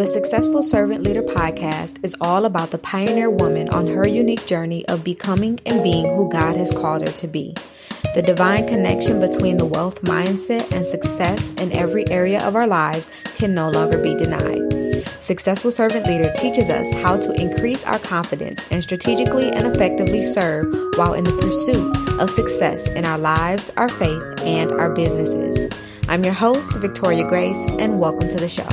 The Successful Servant Leader podcast is all about the pioneer woman on her unique journey of becoming and being who God has called her to be. The divine connection between the wealth mindset and success in every area of our lives can no longer be denied. Successful Servant Leader teaches us how to increase our confidence and strategically and effectively serve while in the pursuit of success in our lives, our faith, and our businesses. I'm your host, Victoria Grace, and welcome to the show.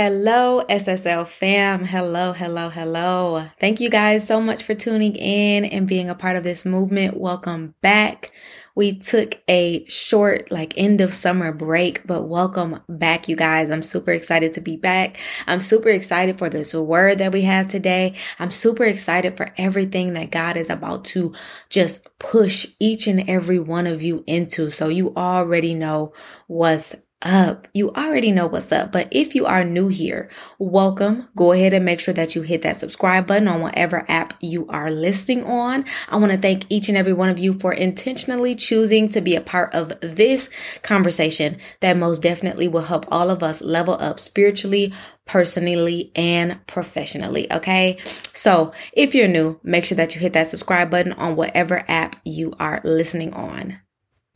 Hello, SSL fam. Hello, hello, hello. Thank you guys so much for tuning in and being a part of this movement. Welcome back. We took a short, like end of summer break, but welcome back, you guys. I'm super excited to be back. I'm super excited for this word that we have today. I'm super excited for everything that God is about to just push each and every one of you into. So you already know what's up. You already know what's up, but if you are new here, welcome. Go ahead and make sure that you hit that subscribe button on whatever app you are listening on. I want to thank each and every one of you for intentionally choosing to be a part of this conversation that most definitely will help all of us level up spiritually, personally, and professionally. Okay. So if you're new, make sure that you hit that subscribe button on whatever app you are listening on.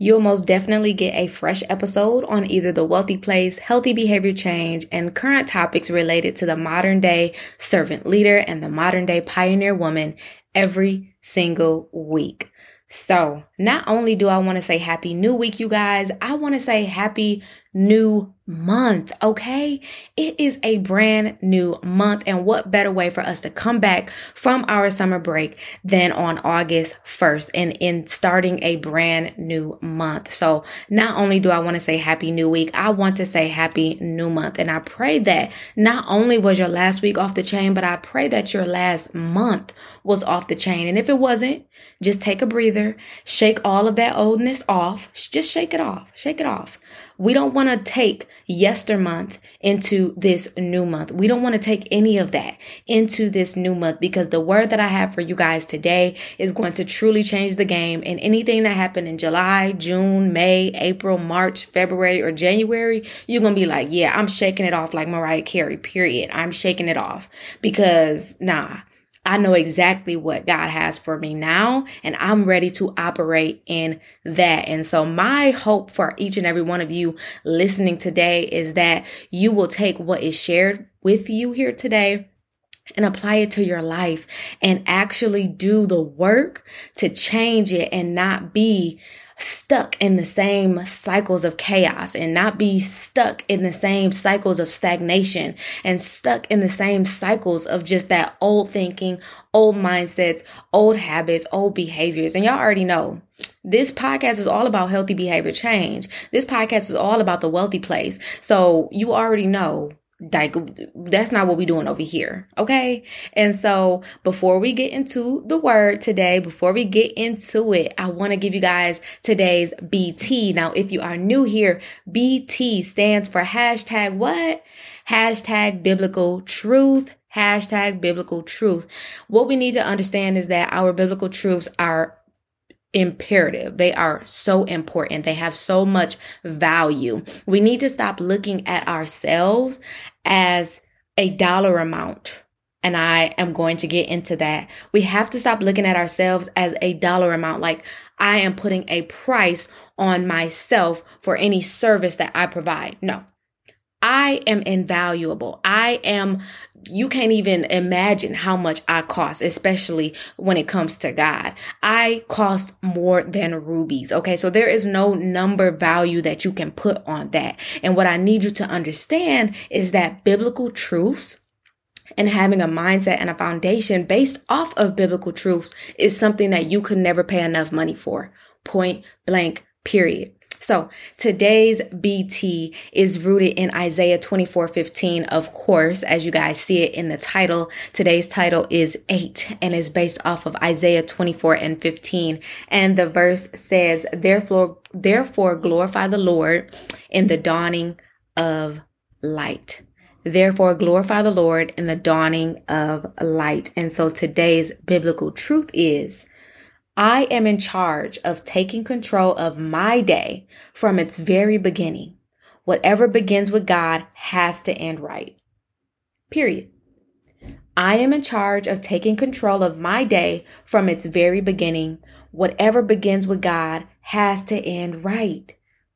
You'll most definitely get a fresh episode on either the wealthy place, healthy behavior change, and current topics related to the modern day servant leader and the modern day pioneer woman every single week. So not only do I want to say happy new week, you guys, I want to say happy new month. Okay. It is a brand new month. And what better way for us to come back from our summer break than on August 1st and in starting a brand new month. So not only do I want to say happy new week, I want to say happy new month. And I pray that not only was your last week off the chain, but I pray that your last month was off the chain. And if it wasn't, just take a breather, shake all of that oldness off. Just shake it off. Shake it off. We don't want to take yester month into this new month. We don't want to take any of that into this new month because the word that I have for you guys today is going to truly change the game. And anything that happened in July, June, May, April, March, February, or January, you're going to be like, yeah, I'm shaking it off like Mariah Carey, period. I'm shaking it off because nah, I know exactly what God has for me now, and I'm ready to operate in that. And so my hope for each and every one of you listening today is that you will take what is shared with you here today and apply it to your life and actually do the work to change it and not be stuck in the same cycles of chaos and not be stuck in the same cycles of stagnation and stuck in the same cycles of just that old thinking, old mindsets, old habits, old behaviors. And y'all already know this podcast is all about healthy behavior change. This podcast is all about the wealthy place. So you already know like that's not what we're doing over here okay and so before we get into the word today before we get into it i want to give you guys today's bt now if you are new here bt stands for hashtag what hashtag biblical truth hashtag biblical truth what we need to understand is that our biblical truths are imperative. They are so important. They have so much value. We need to stop looking at ourselves as a dollar amount. And I am going to get into that. We have to stop looking at ourselves as a dollar amount. Like I am putting a price on myself for any service that I provide. No, I am invaluable. I am, you can't even imagine how much I cost, especially when it comes to God. I cost more than rubies. Okay. So there is no number value that you can put on that. And what I need you to understand is that biblical truths and having a mindset and a foundation based off of biblical truths is something that you could never pay enough money for. Point blank, period. So today's BT is rooted in Isaiah 24, 15. Of course, as you guys see it in the title, today's title is eight and is based off of Isaiah 24 and 15. And the verse says, therefore, therefore glorify the Lord in the dawning of light. Therefore, glorify the Lord in the dawning of light. And so today's biblical truth is I am in charge of taking control of my day from its very beginning. Whatever begins with God has to end right. Period. I am in charge of taking control of my day from its very beginning. Whatever begins with God has to end right.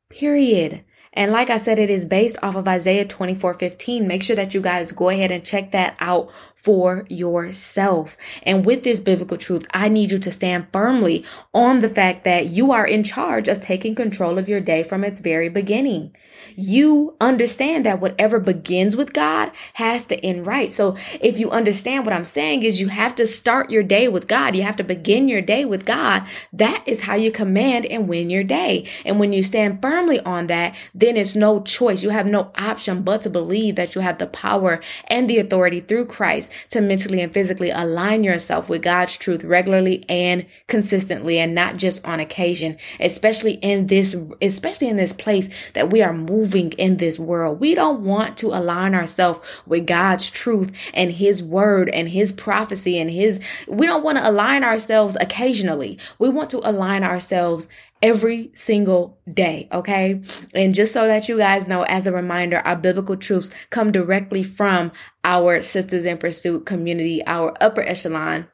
Period. And like I said, it is based off of Isaiah 24 15. Make sure that you guys go ahead and check that out for yourself. And with this biblical truth, I need you to stand firmly on the fact that you are in charge of taking control of your day from its very beginning you understand that whatever begins with God has to end right. So if you understand what I'm saying is you have to start your day with God. You have to begin your day with God. That is how you command and win your day. And when you stand firmly on that, then it's no choice. You have no option but to believe that you have the power and the authority through Christ to mentally and physically align yourself with God's truth regularly and consistently and not just on occasion, especially in this, especially in this place that we are moving in this world. We don't want to align ourselves with God's truth and his word and his prophecy and his, we don't want to align ourselves occasionally. We want to align ourselves every single day. Okay. And just so that you guys know, as a reminder, our biblical truths come directly from our Sisters in Pursuit community, our upper echelon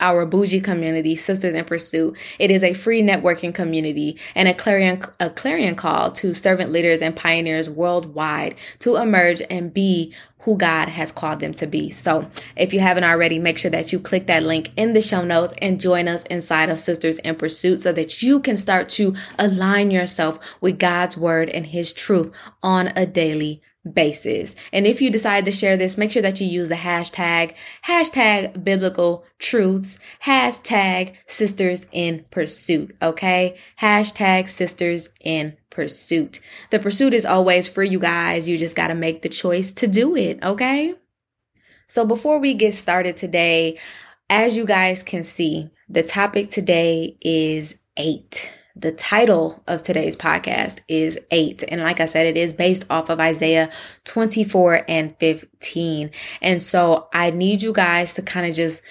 our bougie community, Sisters in Pursuit. It is a free networking community and a clarion, a clarion call to servant leaders and pioneers worldwide to emerge and be who God has called them to be. So if you haven't already, make sure that you click that link in the show notes and join us inside of Sisters in Pursuit so that you can start to align yourself with God's word and his truth on a daily basis. And if you decide to share this, make sure that you use the hashtag, hashtag biblical truths, hashtag sisters in pursuit. Okay. Hashtag sisters in pursuit. The pursuit is always for you guys. You just got to make the choice to do it. Okay. So before we get started today, as you guys can see, the topic today is eight. The title of today's podcast is eight. And like I said, it is based off of Isaiah 24 and 15. And so I need you guys to kind of just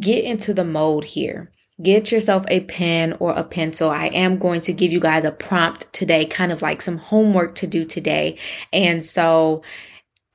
get into the mode here. Get yourself a pen or a pencil. I am going to give you guys a prompt today, kind of like some homework to do today. And so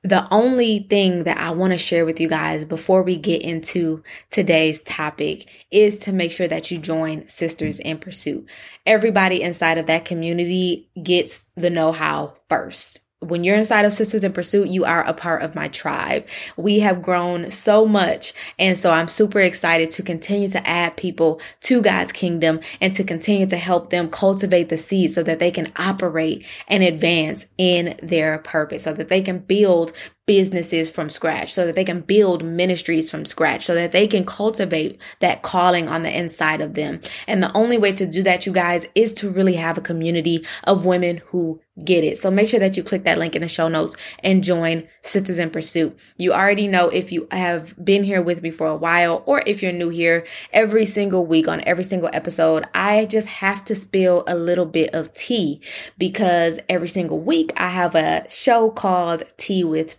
the only thing that I want to share with you guys before we get into today's topic is to make sure that you join Sisters in Pursuit. Everybody inside of that community gets the know how first when you're inside of Sisters in Pursuit, you are a part of my tribe. We have grown so much. And so I'm super excited to continue to add people to God's kingdom and to continue to help them cultivate the seed so that they can operate and advance in their purpose, so that they can build businesses from scratch, so that they can build ministries from scratch, so that they can cultivate that calling on the inside of them. And the only way to do that, you guys, is to really have a community of women who get it. So make sure that you click that link in the show notes and join Sisters in Pursuit. You already know if you have been here with me for a while or if you're new here every single week on every single episode, I just have to spill a little bit of tea because every single week I have a show called Tea with.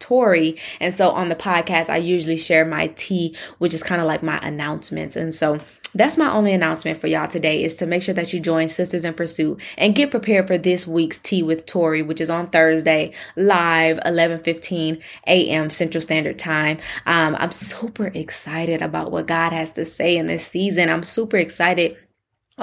And so on the podcast, I usually share my tea, which is kind of like my announcements. And so that's my only announcement for y'all today is to make sure that you join Sisters in Pursuit and get prepared for this week's Tea with Tori, which is on Thursday, live 11:15 a.m. Central Standard Time. Um, I'm super excited about what God has to say in this season. I'm super excited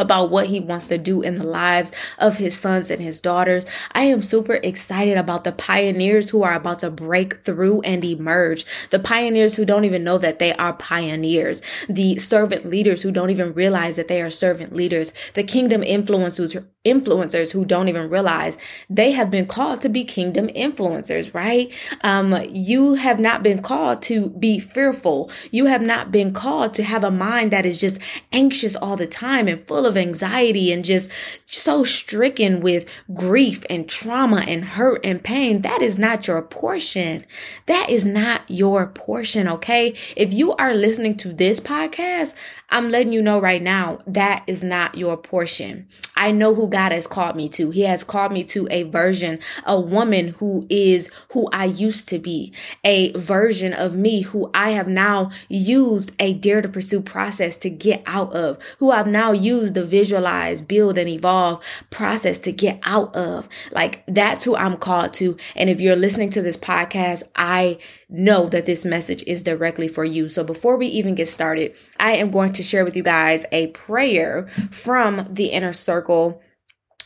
about what he wants to do in the lives of his sons and his daughters. I am super excited about the pioneers who are about to break through and emerge. The pioneers who don't even know that they are pioneers. The servant leaders who don't even realize that they are servant leaders. The kingdom influencers, influencers who don't even realize they have been called to be kingdom influencers, right? Um, you have not been called to be fearful. You have not been called to have a mind that is just anxious all the time and full of anxiety and just so stricken with grief and trauma and hurt and pain, that is not your portion. That is not your portion, okay? If you are listening to this podcast, I'm letting you know right now that is not your portion. I know who God has called me to. He has called me to a version, a woman who is who I used to be, a version of me who I have now used a dare to pursue process to get out of, who I've now used the visualize, build, and evolve process to get out of. Like that's who I'm called to. And if you're listening to this podcast, I know that this message is directly for you. So before we even get started, I am going to share with you guys a prayer from the inner circle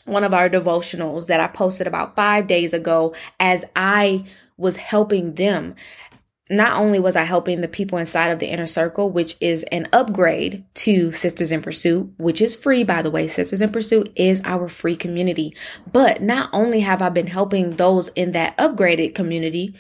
one of our devotionals that I posted about five days ago as I was helping them. Not only was I helping the people inside of the inner circle, which is an upgrade to Sisters in Pursuit, which is free, by the way. Sisters in Pursuit is our free community. But not only have I been helping those in that upgraded community,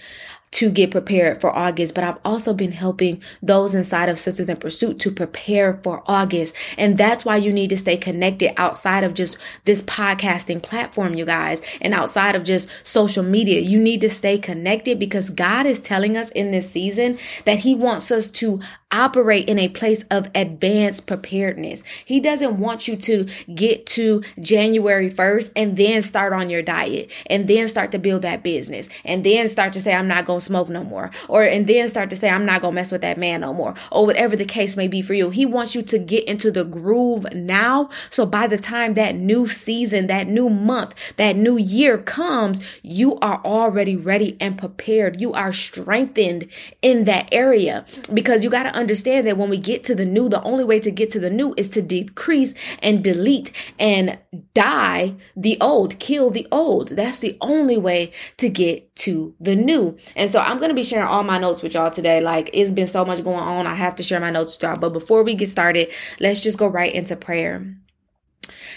to get prepared for August, but I've also been helping those inside of Sisters in Pursuit to prepare for August. And that's why you need to stay connected outside of just this podcasting platform, you guys, and outside of just social media. You need to stay connected because God is telling us in this season that He wants us to operate in a place of advanced preparedness. He doesn't want you to get to January 1st and then start on your diet and then start to build that business and then start to say, I'm not going to smoke no more. Or, and then start to say, I'm not going to mess with that man no more. Or whatever the case may be for you. He wants you to get into the groove now. So by the time that new season, that new month, that new year comes, you are already ready and prepared. You are strengthened in that area because you got to understand that when we get to the new, the only way to get to the new is to decrease and delete and die the old, kill the old. That's the only way to get to the new. And so I'm going to be sharing all my notes with y'all today. Like it's been so much going on. I have to share my notes with y'all. But before we get started, let's just go right into prayer.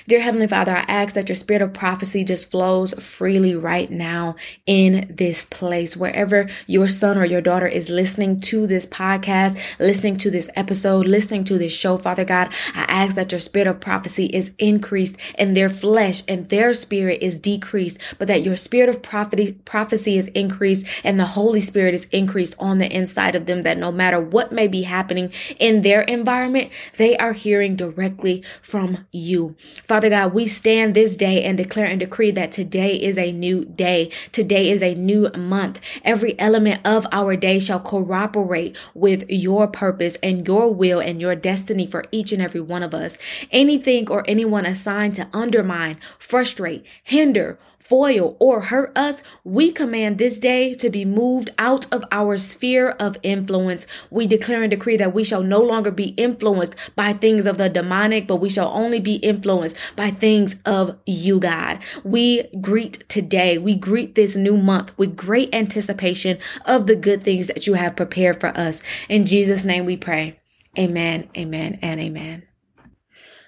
Dear Heavenly Father, I ask that your spirit of prophecy just flows freely right now in this place. Wherever your son or your daughter is listening to this podcast, listening to this episode, listening to this show, Father God, I ask that your spirit of prophecy is increased and their flesh and their spirit is decreased, but that your spirit of prophecy, prophecy is increased and the Holy Spirit is increased on the inside of them, that no matter what may be happening in their environment, they are hearing directly from you. Father God, we stand this day and declare and decree that today is a new day. Today is a new month. Every element of our day shall cooperate with your purpose and your will and your destiny for each and every one of us. Anything or anyone assigned to undermine, frustrate, hinder, foil, or hurt us, we command this day to be moved out of our sphere of influence. We declare and decree that we shall no longer be influenced by things of the demonic, but we shall only be influenced by things of you, God. We greet today, we greet this new month with great anticipation of the good things that you have prepared for us. In Jesus' name we pray. Amen, amen, and amen.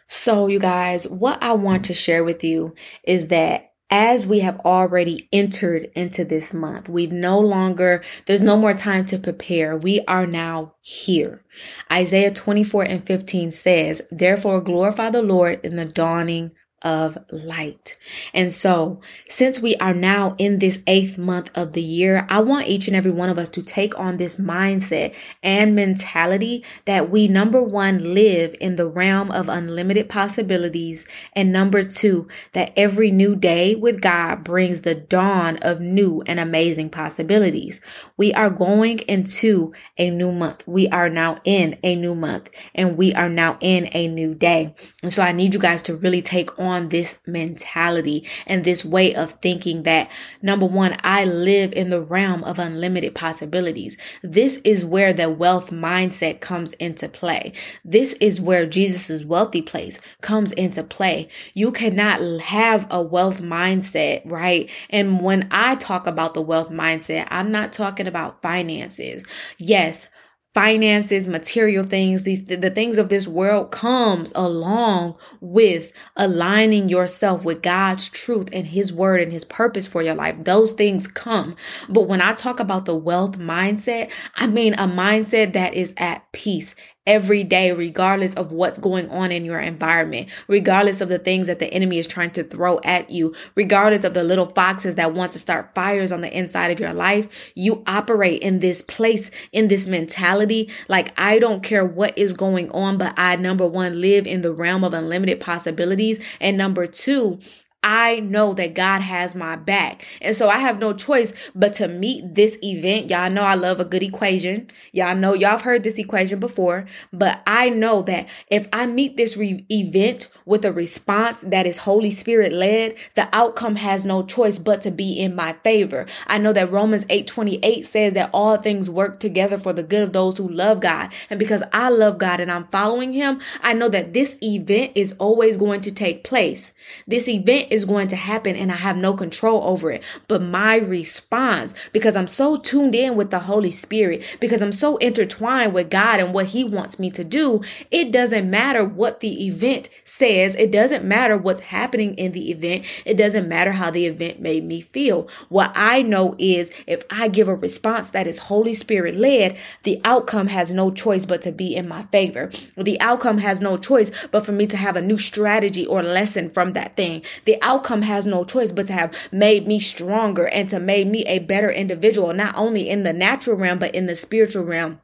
So, you guys, what I want to share with you is that as we have already entered into this month. We no longer, there's no more time to prepare. We are now here. Isaiah 24 and 15 says, Therefore glorify the Lord in the dawning of light. And so, since we are now in this eighth month of the year, I want each and every one of us to take on this mindset and mentality that we, number one, live in the realm of unlimited possibilities. And number two, that every new day with God brings the dawn of new and amazing possibilities. We are going into a new month. We are now in a new month and we are now in a new day. And so I need you guys to really take on on this mentality and this way of thinking that number one, I live in the realm of unlimited possibilities. This is where the wealth mindset comes into play. This is where Jesus's wealthy place comes into play. You cannot have a wealth mindset, right? And when I talk about the wealth mindset, I'm not talking about finances. Yes, finances, material things, these the, things of this world comes along with aligning yourself with God's truth and his word and his purpose for your life. Those things come. But when I talk about the wealth mindset, I mean a mindset that is at peace every day, regardless of what's going on in your environment, regardless of the things that the enemy is trying to throw at you, regardless of the little foxes that want to start fires on the inside of your life. You operate in this place, in this mentality. Like, I don't care what is going on, but I, number one, live in the realm of unlimited possibilities. And number two, I know that God has my back. And so I have no choice but to meet this event. Y'all know I love a good equation. Y'all know y'all have heard this equation before, but I know that if I meet this re- event with a response that is Holy Spirit led, the outcome has no choice but to be in my favor. I know that Romans 8:28 says that all things work together for the good of those who love God. And because I love God and I'm following him, I know that this event is always going to take place. This event is going to happen and I have no control over it. But my response, because I'm so tuned in with the Holy Spirit, because I'm so intertwined with God and what he wants me to do, it doesn't matter what the event says it doesn't matter what's happening in the event. It doesn't matter how the event made me feel. What I know is if I give a response that is Holy Spirit led, the outcome has no choice but to be in my favor. The outcome has no choice but for me to have a new strategy or lesson from that thing. The outcome has no choice but to have made me stronger and to made me a better individual, not only in the natural realm, but in the spiritual realm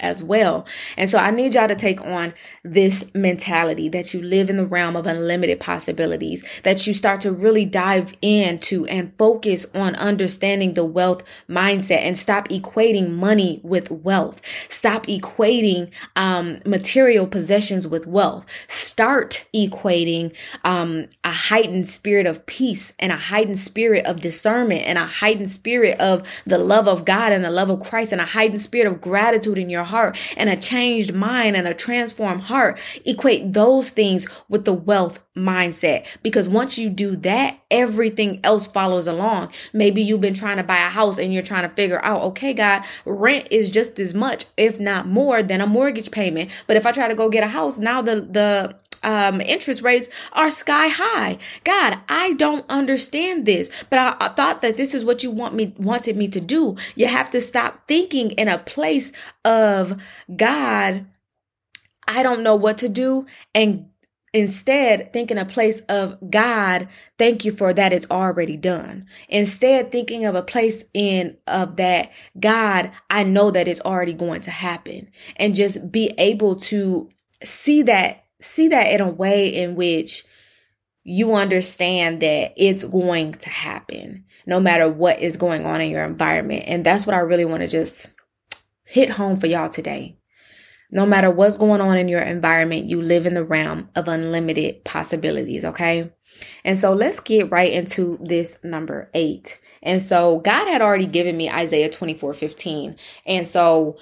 as well. And so I need y'all to take on this mentality that you live in the realm of unlimited possibilities, that you start to really dive into and focus on understanding the wealth mindset and stop equating money with wealth. Stop equating um, material possessions with wealth. Start equating um, a heightened spirit of peace and a heightened spirit of discernment and a heightened spirit of the love of God and the love of Christ and a heightened spirit of gratitude in your heart and a changed mind and a transformed heart. Equate those things with the wealth mindset. Because once you do that, everything else follows along. Maybe you've been trying to buy a house and you're trying to figure out, okay, God, rent is just as much, if not more than a mortgage payment. But if I try to go get a house, now the, the, um, interest rates are sky high. God, I don't understand this, but I, I thought that this is what you want me, wanted me to do. You have to stop thinking in a place of God, I don't know what to do and Instead, think in a place of God, thank you for that it's already done. Instead, thinking of a place in of that God, I know that it's already going to happen and just be able to see that see that in a way in which you understand that it's going to happen no matter what is going on in your environment. And that's what I really want to just hit home for y'all today. No matter what's going on in your environment, you live in the realm of unlimited possibilities, okay? And so let's get right into this number eight. And so God had already given me Isaiah 24 15. And so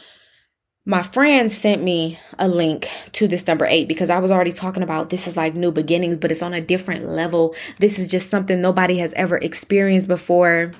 my friend sent me a link to this number eight because I was already talking about this is like new beginnings, but it's on a different level. This is just something nobody has ever experienced before.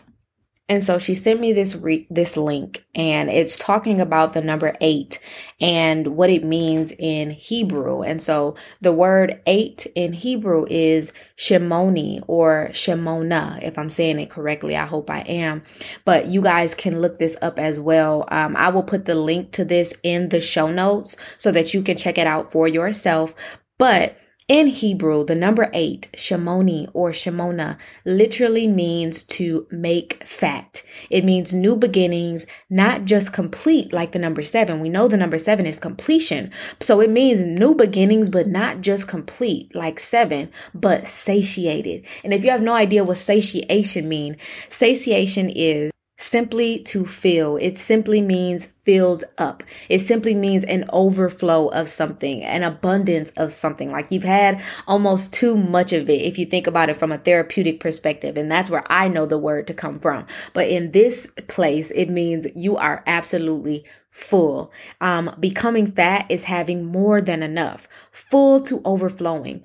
And so she sent me this re- this link and it's talking about the number 8 and what it means in Hebrew. And so the word 8 in Hebrew is Shemoni or Shemona if I'm saying it correctly. I hope I am. But you guys can look this up as well. Um, I will put the link to this in the show notes so that you can check it out for yourself. But in Hebrew, the number eight, Shemoni or Shemona, literally means to make fat. It means new beginnings, not just complete like the number seven. We know the number seven is completion. So it means new beginnings, but not just complete like seven, but satiated. And if you have no idea what satiation mean, satiation is simply to fill. It simply means filled up. It simply means an overflow of something, an abundance of something. Like you've had almost too much of it if you think about it from a therapeutic perspective. And that's where I know the word to come from. But in this place, it means you are absolutely full. Um, becoming fat is having more than enough, full to overflowing.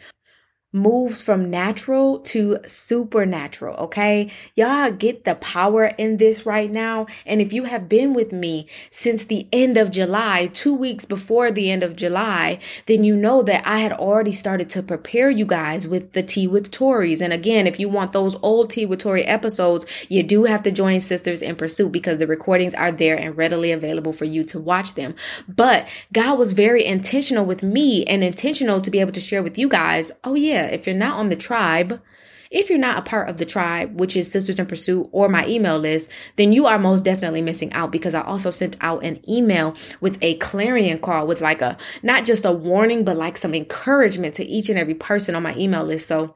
Moves from natural to supernatural. Okay. Y'all get the power in this right now. And if you have been with me since the end of July, two weeks before the end of July, then you know that I had already started to prepare you guys with the Tea with Tories. And again, if you want those old Tea with Tory episodes, you do have to join Sisters in Pursuit because the recordings are there and readily available for you to watch them. But God was very intentional with me and intentional to be able to share with you guys. Oh yeah, if you're not on the tribe, if you're not a part of the tribe, which is Sisters in Pursuit or my email list, then you are most definitely missing out because I also sent out an email with a clarion call with like a, not just a warning, but like some encouragement to each and every person on my email list. So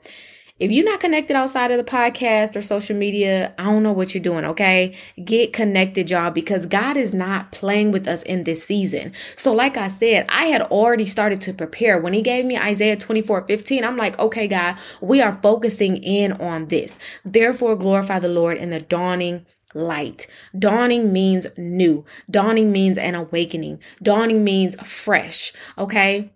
if you're not connected outside of the podcast or social media, I don't know what you're doing, okay? Get connected, y'all, because God is not playing with us in this season. So, like I said, I had already started to prepare. When He gave me Isaiah 24 15, I'm like, okay, God, we are focusing in on this. Therefore, glorify the Lord in the dawning light. Dawning means new. Dawning means an awakening. Dawning means fresh. Okay.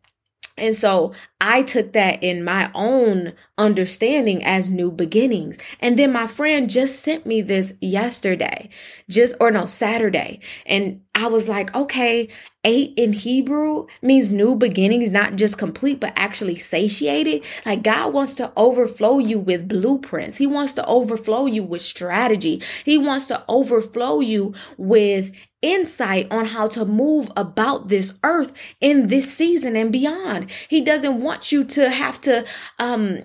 And so I took that in my own understanding as new beginnings. And then my friend just sent me this yesterday, just, or no, Saturday. And I was like, okay, eight in Hebrew means new beginnings, not just complete, but actually satiated. Like God wants to overflow you with blueprints. He wants to overflow you with strategy. He wants to overflow you with insight on how to move about this earth in this season and beyond. He doesn't want you to have to um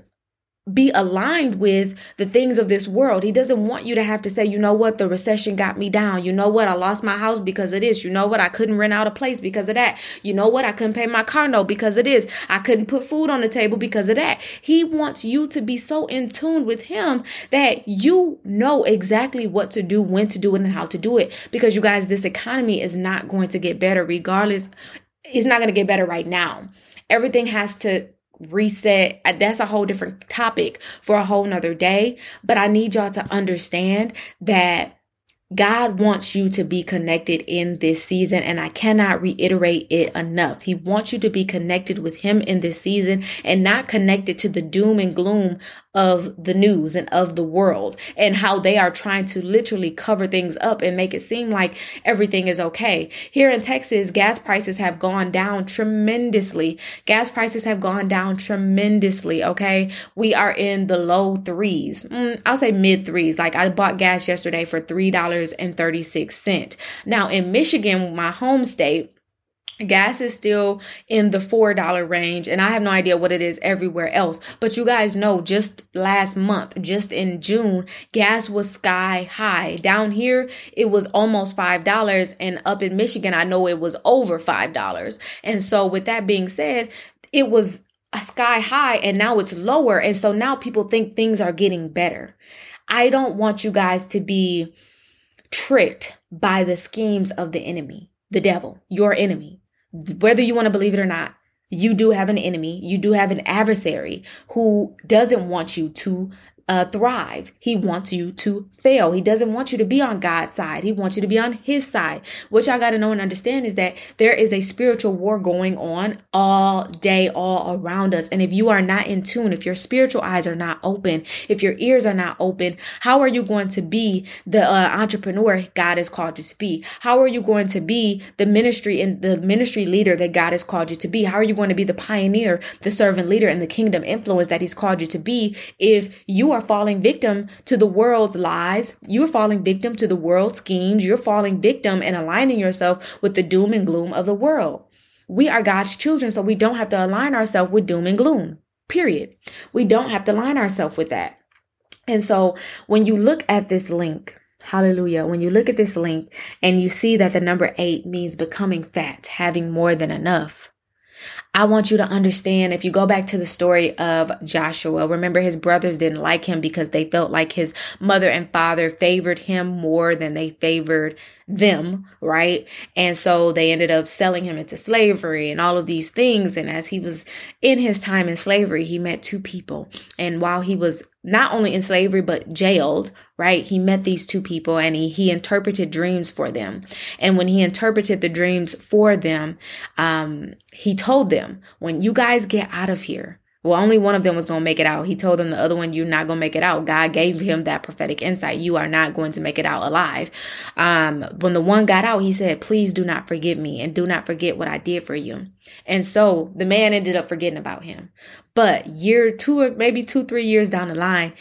be aligned with the things of this world. He doesn't want you to have to say, you know what, the recession got me down. You know what, I lost my house because of this. You know what, I couldn't rent out a place because of that. You know what, I couldn't pay my car note because of this. I couldn't put food on the table because of that. He wants you to be so in tune with him that you know exactly what to do, when to do it, and how to do it. Because you guys, this economy is not going to get better regardless. It's not going to get better right now. Everything has to reset. That's a whole different topic for a whole nother day. But I need y'all to understand that God wants you to be connected in this season, and I cannot reiterate it enough. He wants you to be connected with Him in this season and not connected to the doom and gloom of the news and of the world and how they are trying to literally cover things up and make it seem like everything is okay. Here in Texas, gas prices have gone down tremendously. Gas prices have gone down tremendously. Okay. We are in the low threes. Mm, I'll say mid threes. Like I bought gas yesterday for $3.36. Now in Michigan, my home state, Gas is still in the $4 range, and I have no idea what it is everywhere else. But you guys know just last month, just in June, gas was sky high. Down here, it was almost $5, and up in Michigan, I know it was over $5. And so, with that being said, it was a sky high, and now it's lower. And so now people think things are getting better. I don't want you guys to be tricked by the schemes of the enemy, the devil, your enemy whether you want to believe it or not, you do have an enemy. You do have an adversary who doesn't want you to uh, thrive. He wants you to fail. He doesn't want you to be on God's side. He wants you to be on his side. What y'all got to know and understand is that there is a spiritual war going on all day, all around us. And if you are not in tune, if your spiritual eyes are not open, if your ears are not open, how are you going to be the uh, entrepreneur God has called you to be? How are you going to be the ministry and the ministry leader that God has called you to be? How are you going to be the pioneer, the servant leader, and the kingdom influence that he's called you to be if you are are falling victim to the world's lies. You're falling victim to the world's schemes. You're falling victim and aligning yourself with the doom and gloom of the world. We are God's children, so we don't have to align ourselves with doom and gloom. Period. We don't have to align ourselves with that. And so when you look at this link, Hallelujah. When you look at this link and you see that the number eight means becoming fat, having more than enough, I want you to understand if you go back to the story of Joshua, remember his brothers didn't like him because they felt like his mother and father favored him more than they favored them, right? And so they ended up selling him into slavery and all of these things. And as he was in his time in slavery, he met two people. And while he was not only in slavery, but jailed, right? He met these two people and he, he interpreted dreams for them. And when he interpreted the dreams for them, um, he told them, when you guys get out of here, Well, only one of them was going to make it out. He told them the other one, you're not going to make it out. God gave him that prophetic insight. You are not going to make it out alive. Um, when the one got out, he said, please do not forgive me and do not forget what I did for you. And so the man ended up forgetting about him. But year two or maybe two, three years down the line,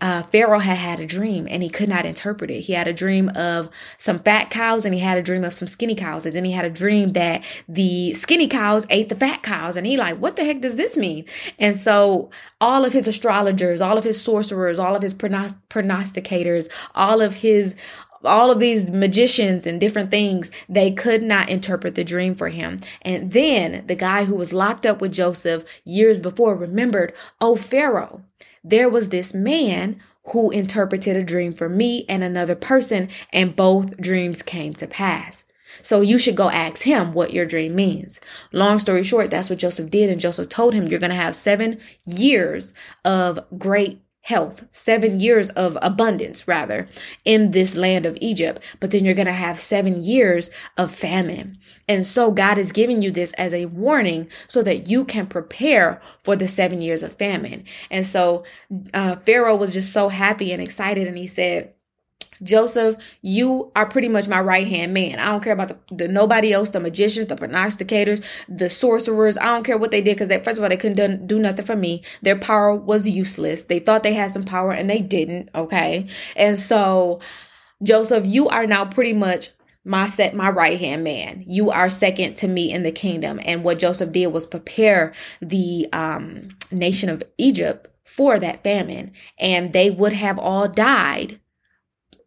uh, Pharaoh had had a dream and he could not interpret it. He had a dream of some fat cows and he had a dream of some skinny cows. And then he had a dream that the skinny cows ate the fat cows. And he like, what the heck does this mean? And so all of his astrologers, all of his sorcerers, all of his prognosticators, all of his all of these magicians and different things, they could not interpret the dream for him. And then the guy who was locked up with Joseph years before remembered, oh, Pharaoh, there was this man who interpreted a dream for me and another person, and both dreams came to pass. So you should go ask him what your dream means. Long story short, that's what Joseph did. And Joseph told him, you're going to have seven years of great health, seven years of abundance, rather, in this land of Egypt. But then you're going to have seven years of famine. And so God is giving you this as a warning so that you can prepare for the seven years of famine. And so uh, Pharaoh was just so happy and excited. And he said, Joseph, you are pretty much my right hand man. I don't care about the, the, nobody else, the magicians, the prognosticators, the sorcerers. I don't care what they did because first of all, they couldn't do, do nothing for me. Their power was useless. They thought they had some power and they didn't. Okay. And so, Joseph, you are now pretty much my set my right hand man you are second to me in the kingdom and what joseph did was prepare the um, nation of egypt for that famine and they would have all died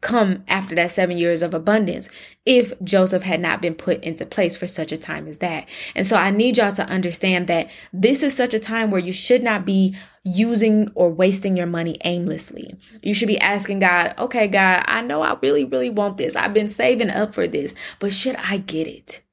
come after that seven years of abundance if Joseph had not been put into place for such a time as that. And so I need y'all to understand that this is such a time where you should not be using or wasting your money aimlessly. You should be asking God, okay, God, I know I really, really want this. I've been saving up for this, but should I get it?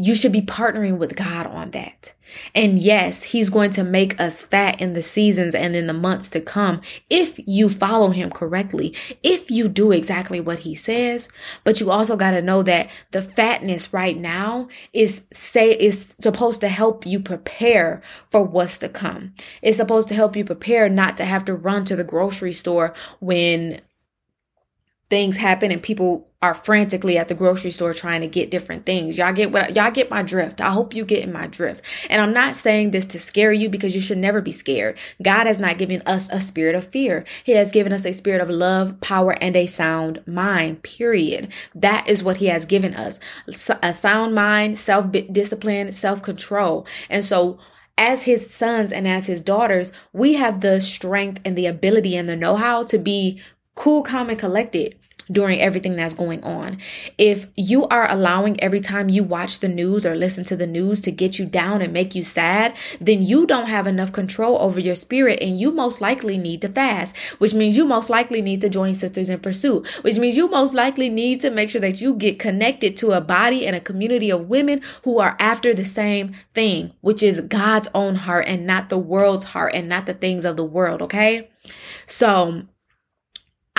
You should be partnering with God on that. And yes, He's going to make us fat in the seasons and in the months to come if you follow Him correctly, if you do exactly what He says. But you also got to know that the fatness right now is say is supposed to help you prepare for what's to come. It's supposed to help you prepare not to have to run to the grocery store when things happen and people are frantically at the grocery store trying to get different things. Y'all get what y'all get my drift. I hope you get in my drift. And I'm not saying this to scare you because you should never be scared. God has not given us a spirit of fear. He has given us a spirit of love, power, and a sound mind, period. That is what he has given us. A sound mind, self-discipline, self-control. And so as his sons and as his daughters, we have the strength and the ability and the know-how to be cool, calm, and collected during everything that's going on. If you are allowing every time you watch the news or listen to the news to get you down and make you sad, then you don't have enough control over your spirit and you most likely need to fast, which means you most likely need to join Sisters in Pursuit, which means you most likely need to make sure that you get connected to a body and a community of women who are after the same thing, which is God's own heart and not the world's heart and not the things of the world, okay? So,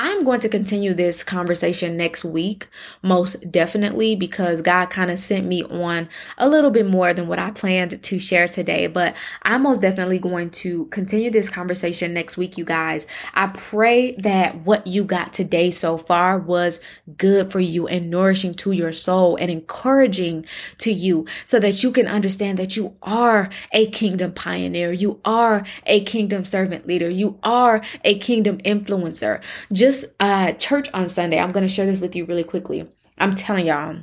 I'm going to continue this conversation next week, most definitely, because God kind of sent me on a little bit more than what I planned to share today. But I'm most definitely going to continue this conversation next week, you guys. I pray that what you got today so far was good for you and nourishing to your soul and encouraging to you so that you can understand that you are a kingdom pioneer. You are a kingdom servant leader. You are a kingdom influencer. Just this uh, church on Sunday, I'm going to share this with you really quickly. I'm telling y'all,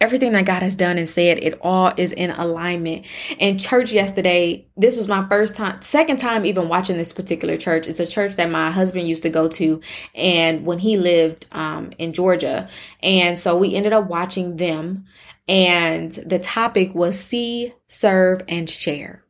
everything that God has done and said, it all is in alignment. In church yesterday, this was my first time, second time even watching this particular church. It's a church that my husband used to go to, and when he lived um, in Georgia, and so we ended up watching them. And the topic was see, serve, and share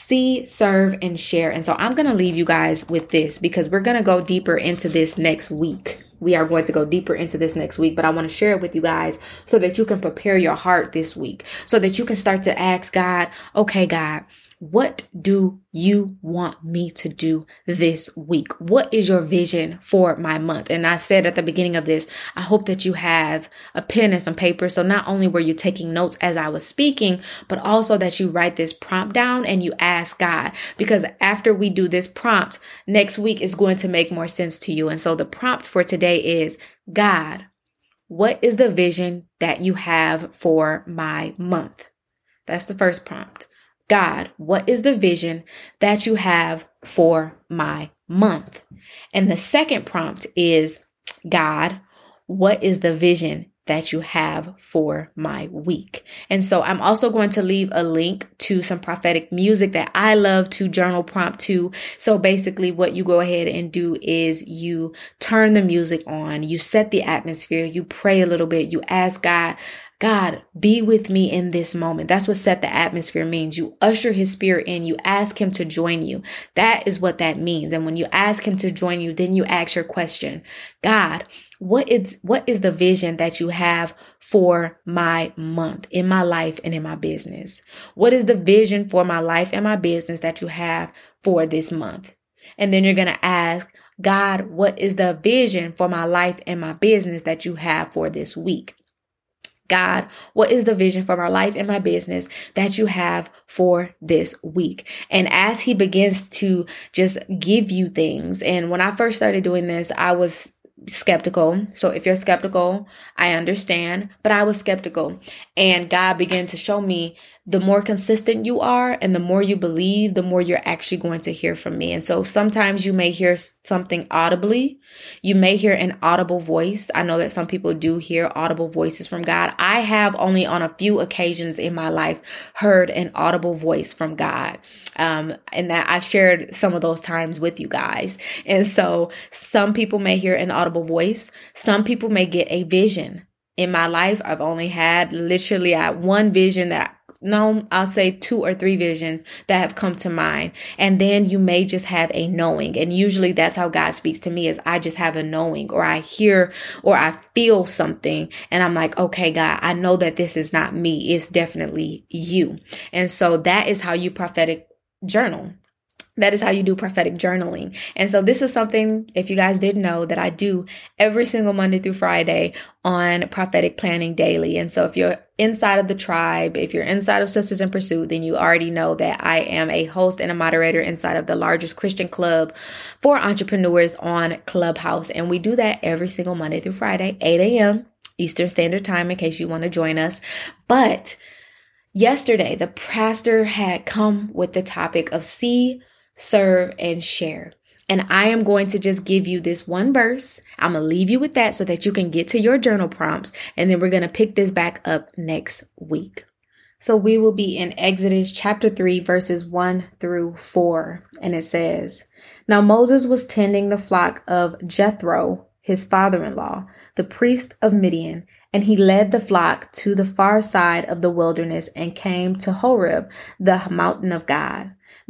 see, serve, and share. And so I'm going to leave you guys with this because we're going to go deeper into this next week. We are going to go deeper into this next week, but I want to share it with you guys so that you can prepare your heart this week, so that you can start to ask God, okay, God, What do you want me to do this week? What is your vision for my month? And I said at the beginning of this, I hope that you have a pen and some paper. So not only were you taking notes as I was speaking, but also that you write this prompt down and you ask God. Because after we do this prompt, next week is going to make more sense to you. And so the prompt for today is God, what is the vision that you have for my month? That's the first prompt. God, what is the vision that you have for my month? And the second prompt is God, what is the vision that you have for my week. And so I'm also going to leave a link to some prophetic music that I love to journal prompt to. So basically what you go ahead and do is you turn the music on, you set the atmosphere, you pray a little bit, you ask God, God, be with me in this moment. That's what set the atmosphere means. You usher his spirit in, you ask him to join you. That is what that means. And when you ask him to join you, then you ask your question. God, what is, what is the vision that you have for my month in my life and in my business? What is the vision for my life and my business that you have for this month? And then you're going to ask, God, what is the vision for my life and my business that you have for this week? God, what is the vision for my life and my business that you have for this week? And as he begins to just give you things, and when I first started doing this, I was skeptical. So if you're skeptical, I understand, but I was skeptical. And God began to show me the more consistent you are and the more you believe, the more you're actually going to hear from me. And so sometimes you may hear something audibly. You may hear an audible voice. I know that some people do hear audible voices from God. I have only on a few occasions in my life heard an audible voice from God. Um, and that I've shared some of those times with you guys. And so some people may hear an audible voice. Some people may get a vision. In my life, I've only had literally at one vision that no, I'll say two or three visions that have come to mind. And then you may just have a knowing. And usually that's how God speaks to me is I just have a knowing or I hear or I feel something and I'm like, okay, God, I know that this is not me. It's definitely you. And so that is how you prophetic journal. That is how you do prophetic journaling. And so this is something, if you guys didn't know, that I do every single Monday through Friday on prophetic planning daily. And so if you're inside of the tribe, if you're inside of Sisters in Pursuit, then you already know that I am a host and a moderator inside of the largest Christian club for entrepreneurs on Clubhouse. And we do that every single Monday through Friday, 8 a.m. Eastern Standard Time in case you want to join us. But yesterday, the pastor had come with the topic of see serve, and share. And I am going to just give you this one verse. I'm going to leave you with that so that you can get to your journal prompts. And then we're going to pick this back up next week. So we will be in Exodus chapter 3, verses 1 through 4. And it says, Now Moses was tending the flock of Jethro, his father in law, the priest of Midian, and he led the flock to the far side of the wilderness and came to Horeb, the mountain of God.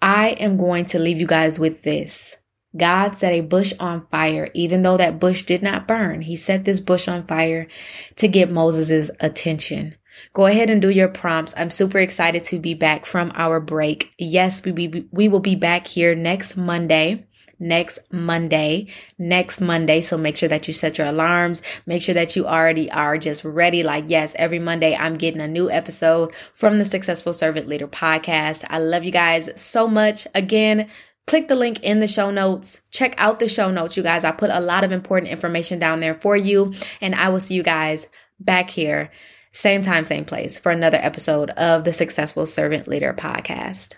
I am going to leave you guys with this. God set a bush on fire, even though that bush did not burn. He set this bush on fire to get Moses' attention. Go ahead and do your prompts. I'm super excited to be back from our break. Yes, we, we, we will be back here next Monday next Monday, next Monday. So make sure that you set your alarms. Make sure that you already are just ready. Like, yes, every Monday I'm getting a new episode from the Successful Servant Leader podcast. I love you guys so much. Again, click the link in the show notes. Check out the show notes, you guys. I put a lot of important information down there for you. And I will see you guys back here, same time, same place for another episode of the Successful Servant Leader podcast.